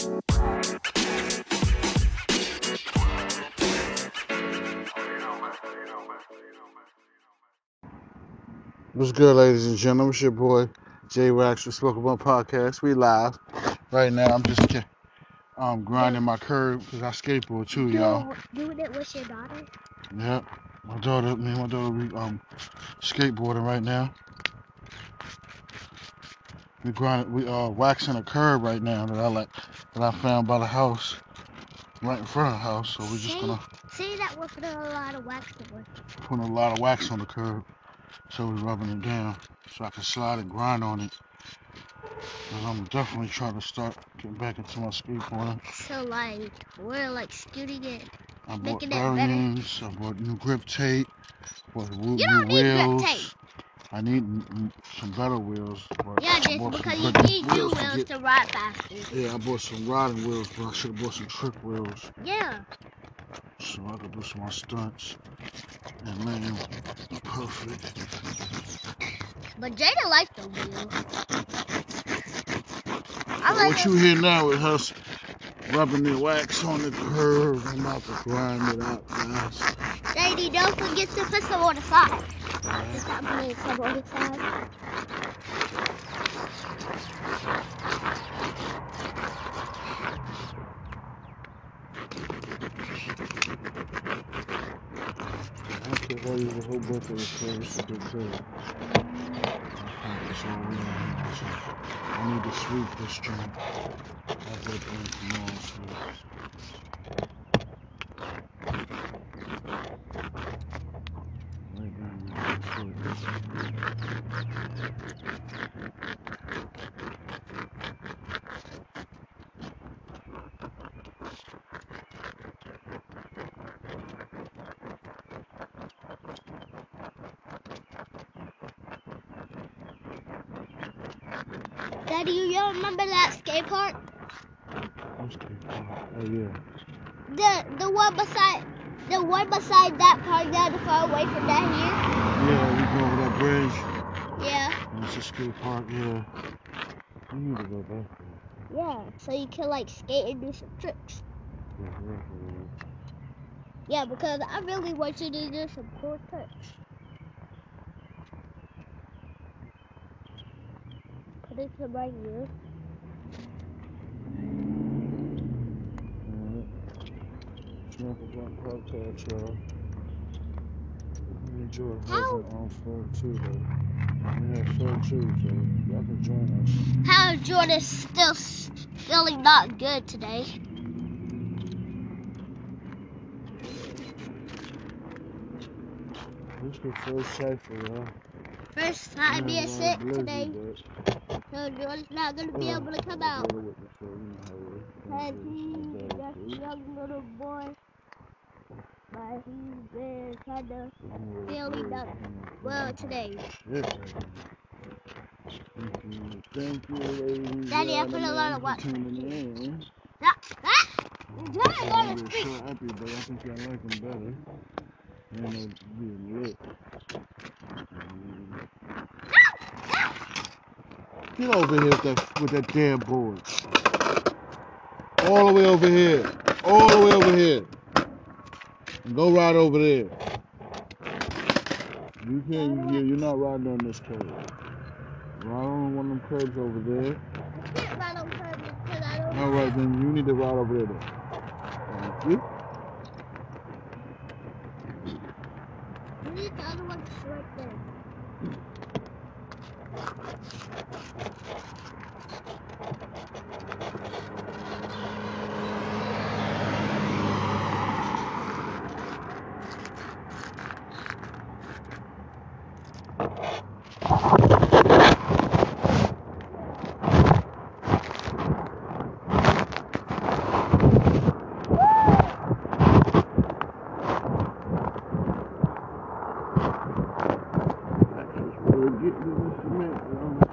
What's good, ladies and gentlemen? It's your boy J Wax for Spoken About Podcast. We live right now. I'm just um grinding my curb because I skateboard too, y'all. Doing it with your daughter? Yep. My daughter, me and my daughter, we um skateboarding right now. We grinding, we uh waxing a curb right now that I like that I found by the house, right in front of the house. So we're just Say- gonna Say that we're putting a lot of wax in it. put a lot of wax on the curb. So we're rubbing it down so I can slide and grind on it. And I'm definitely trying to start getting back into my skateboarding. So like we're like scooting it. I bought Making it better. bearings, I bought new grip tape, bought new don't need grip wheels. I need some better wheels. Yeah, just because you need new to wheels get- to ride faster. Yeah, I bought some riding wheels, but I should have bought some trick wheels Yeah. so I could do some more stunts and land perfect. But Jada likes the wheels. I like what you hear now is us rubbing the wax on the curb. I'm about to grind it out, guys. Daddy, don't forget to put some on the side. Does that mean some on the side? I could tell you the whole bunch of the to good too. I need. To sweep this joint. Have that done tomorrow. So. Right now, we can sweep this. Daddy, you you remember that skate park? Let's keep Oh yeah. The the one beside the one beside that park down far away from that here. Yeah, we go over that bridge. Yeah. It's a skate park. Yeah. We need to go back there. Yeah. So you can like skate and do some tricks. Yeah, definitely. Yeah, because I really want you to do some cool tricks. Put it to right here. Alright. Blunt podcast, y'all. We enjoy How- having on too, though. We have too, so y'all can join us. How Jordan's still s- feeling not good today. This is the first cipher, y'all. First time being sick today, so Jordan's not gonna be able to come out. got it with me, so you know how it is. Cause he's just a young little boy. But he's been kinda I'm feeling Mm, well today. Thank you, ladies. Daddy, I put a lot of gentlemen, wax for on tuning in. Ah! Jordan I'm gonna gonna speak. so happy, but I think I like them better. Know, being lit. Get over here with that, with that damn board. All the way over here. All the way over here. Go right over there. You can't, you- you're not riding on this curb. Ride on one of them curbs over there. I can't ride on curb because I don't All right, then you need to ride over there. Then. Thank. You get to cement.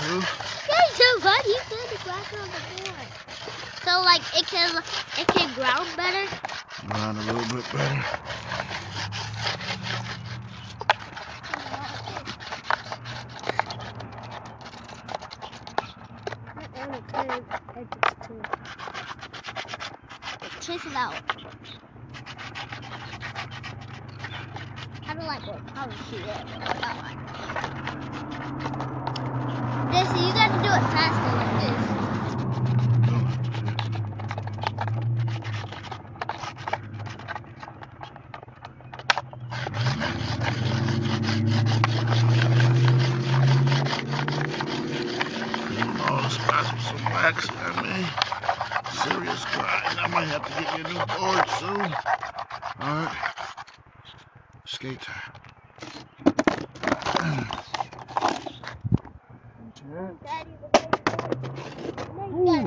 Too. Hey, so what? You put the grass on the board. So like it can it can ground better. Ground a little bit better. Chase it out. I don't like what color she is. I like This, you gotta do it faster like this. Don't have to do it. Spots with some wax on me. Serious grind. I might have to get me a new board soon. Alright. Skate time. Daddy, Ooh.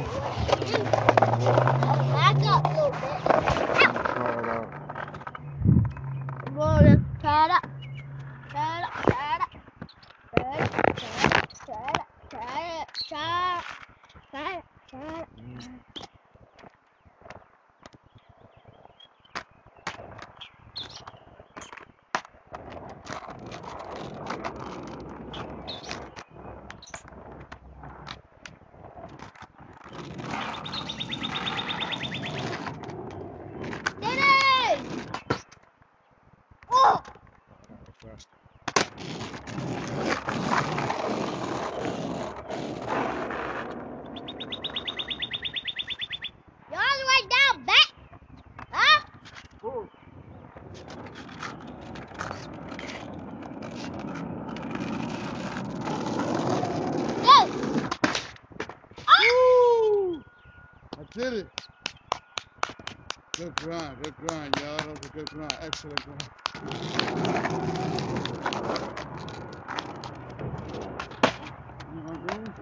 Back up a little bit. Ow. Gonna try it up. Try it up. Try it up. Try it up. Try it up. Try it. Try it. Try it. Try it. Dennis! Oh! Y'all right down back. Huh? Go. Oh! I did it. Good grind, y'all. That was a good grind. Excellent grind. You know what I mean?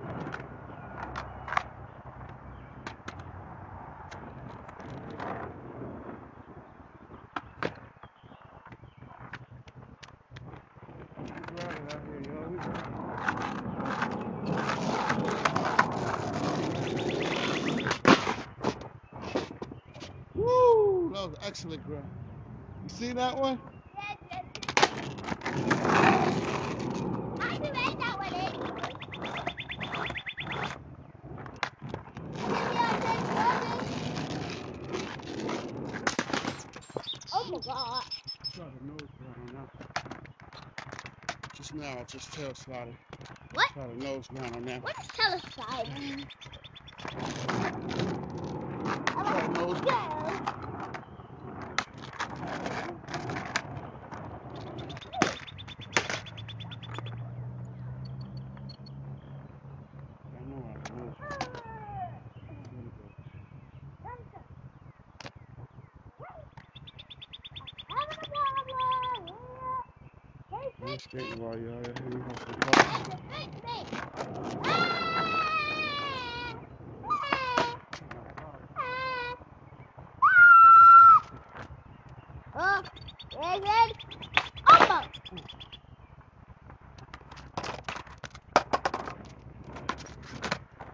Good grinding out here, y'all. We- Excellent grind. You see that one? Yes, yes. I can make that one in. Oh my god. Try the nose grind. Just now, I just tail slided. What? The nose grind on that. What is teleside? Try the nose grind. I know I can nose grind. Really good. I'm skating while y'all out here. We have some coffee. Oh, yeah, good. Almost.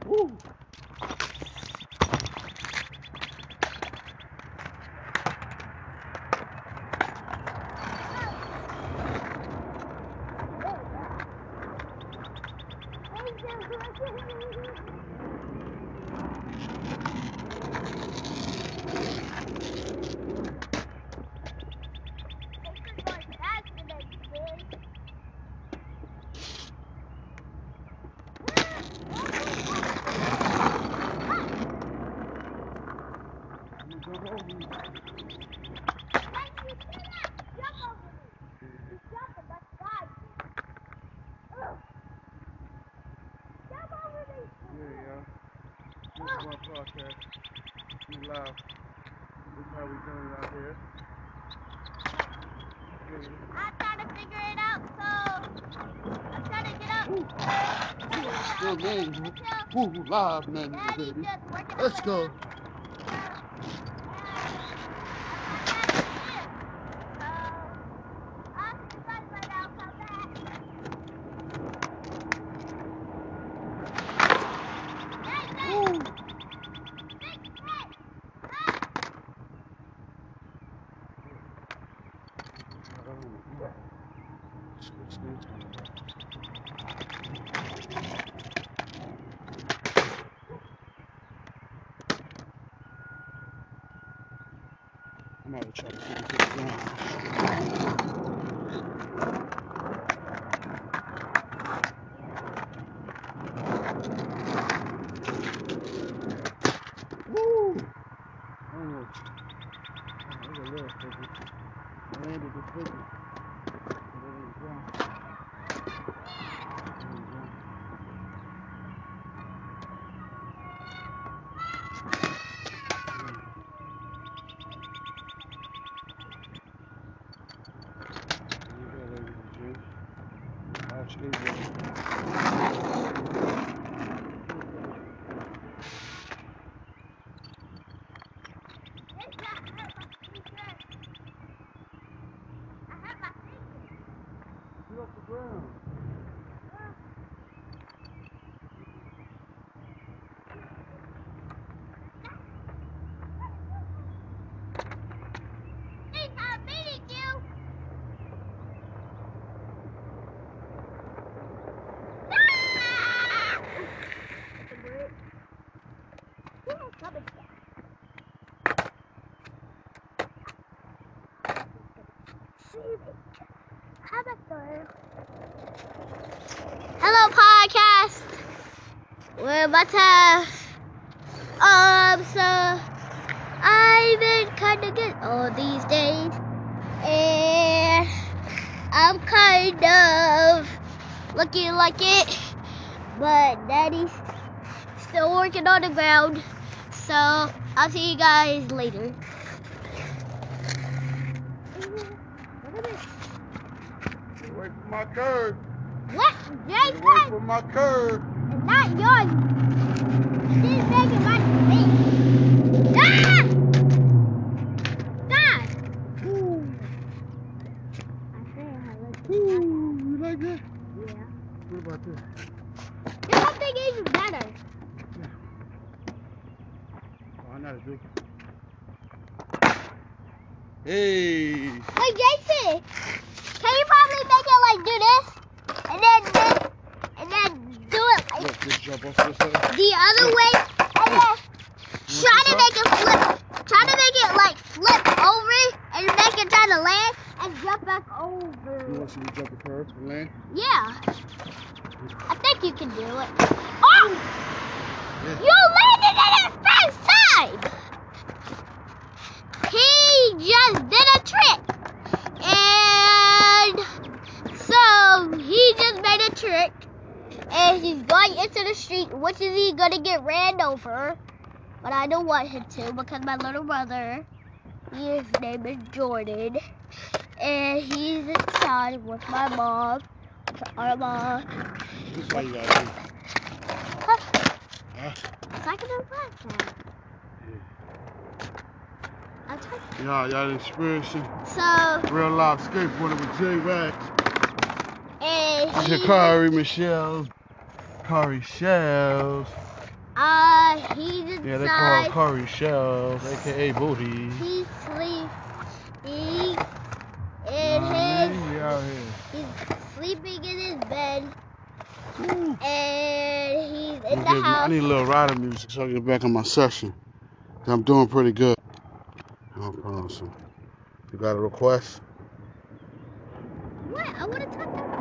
Woo! You go over. Yeah, yeah. This is one podcast. We live. This is how we doing out here. I'm trying to figure it out, so I'm trying to get up. Still game. Woo, live, man, baby. Let's on go. it. Uh, I'm right now. School, school time. I'm to try to figure this out. Woo! Almost. Oh, there's a little figure. I landed the figure. There you go. There you go. Mm. There you go, ladies and gents. Watch Israel. Get off the ground. Hello, podcast. We're about to. Um, so I've been kind of good all these days, and I'm kind of looking like it, but Daddy's still working on the ground. So I'll see you guys later. Get away from my curb. What? Get away from my curb. It's not yours. This bag is my face. Ah! God! Ooh. I say I like Ooh, you like that? Yeah. What about this? This whole thing is better. Oh, I know how to do it. Hey. Wait, Jason, can you probably do this, and then this, and then do it like Look, jump off this side. the other way, and then try to make it flip, try to make it like flip over, and make it try to land, and jump back You over. want to jump curb and land? Yeah, I think you can do it. Oh, Yeah. you landed it at first time. He just did a trick, and so he just made a trick, and he's going into the street. Which is he gonna get ran over? But I don't want him to because my little brother, his name is Jordan, and he's inside with my mom, with our mom. This is why you gotta do. Huh? Huh? It's like an. I'm trying. Y'all, experiencing So, real life skateboarding with J Wax. and he, Shakari Michelle. Kari Shells. uh, he's Yeah, they call inside. Kari Shells, aka Booty. He's sleeping in Alright, his. out here. He's sleeping in his bed, Woo. and he's I'm in the getting- I need a little rider music so I can get back on my session. I'm doing pretty good. You got a request? What? I want to talk to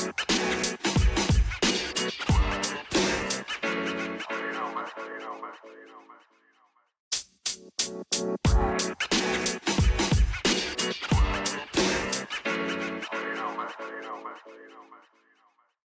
you know, man.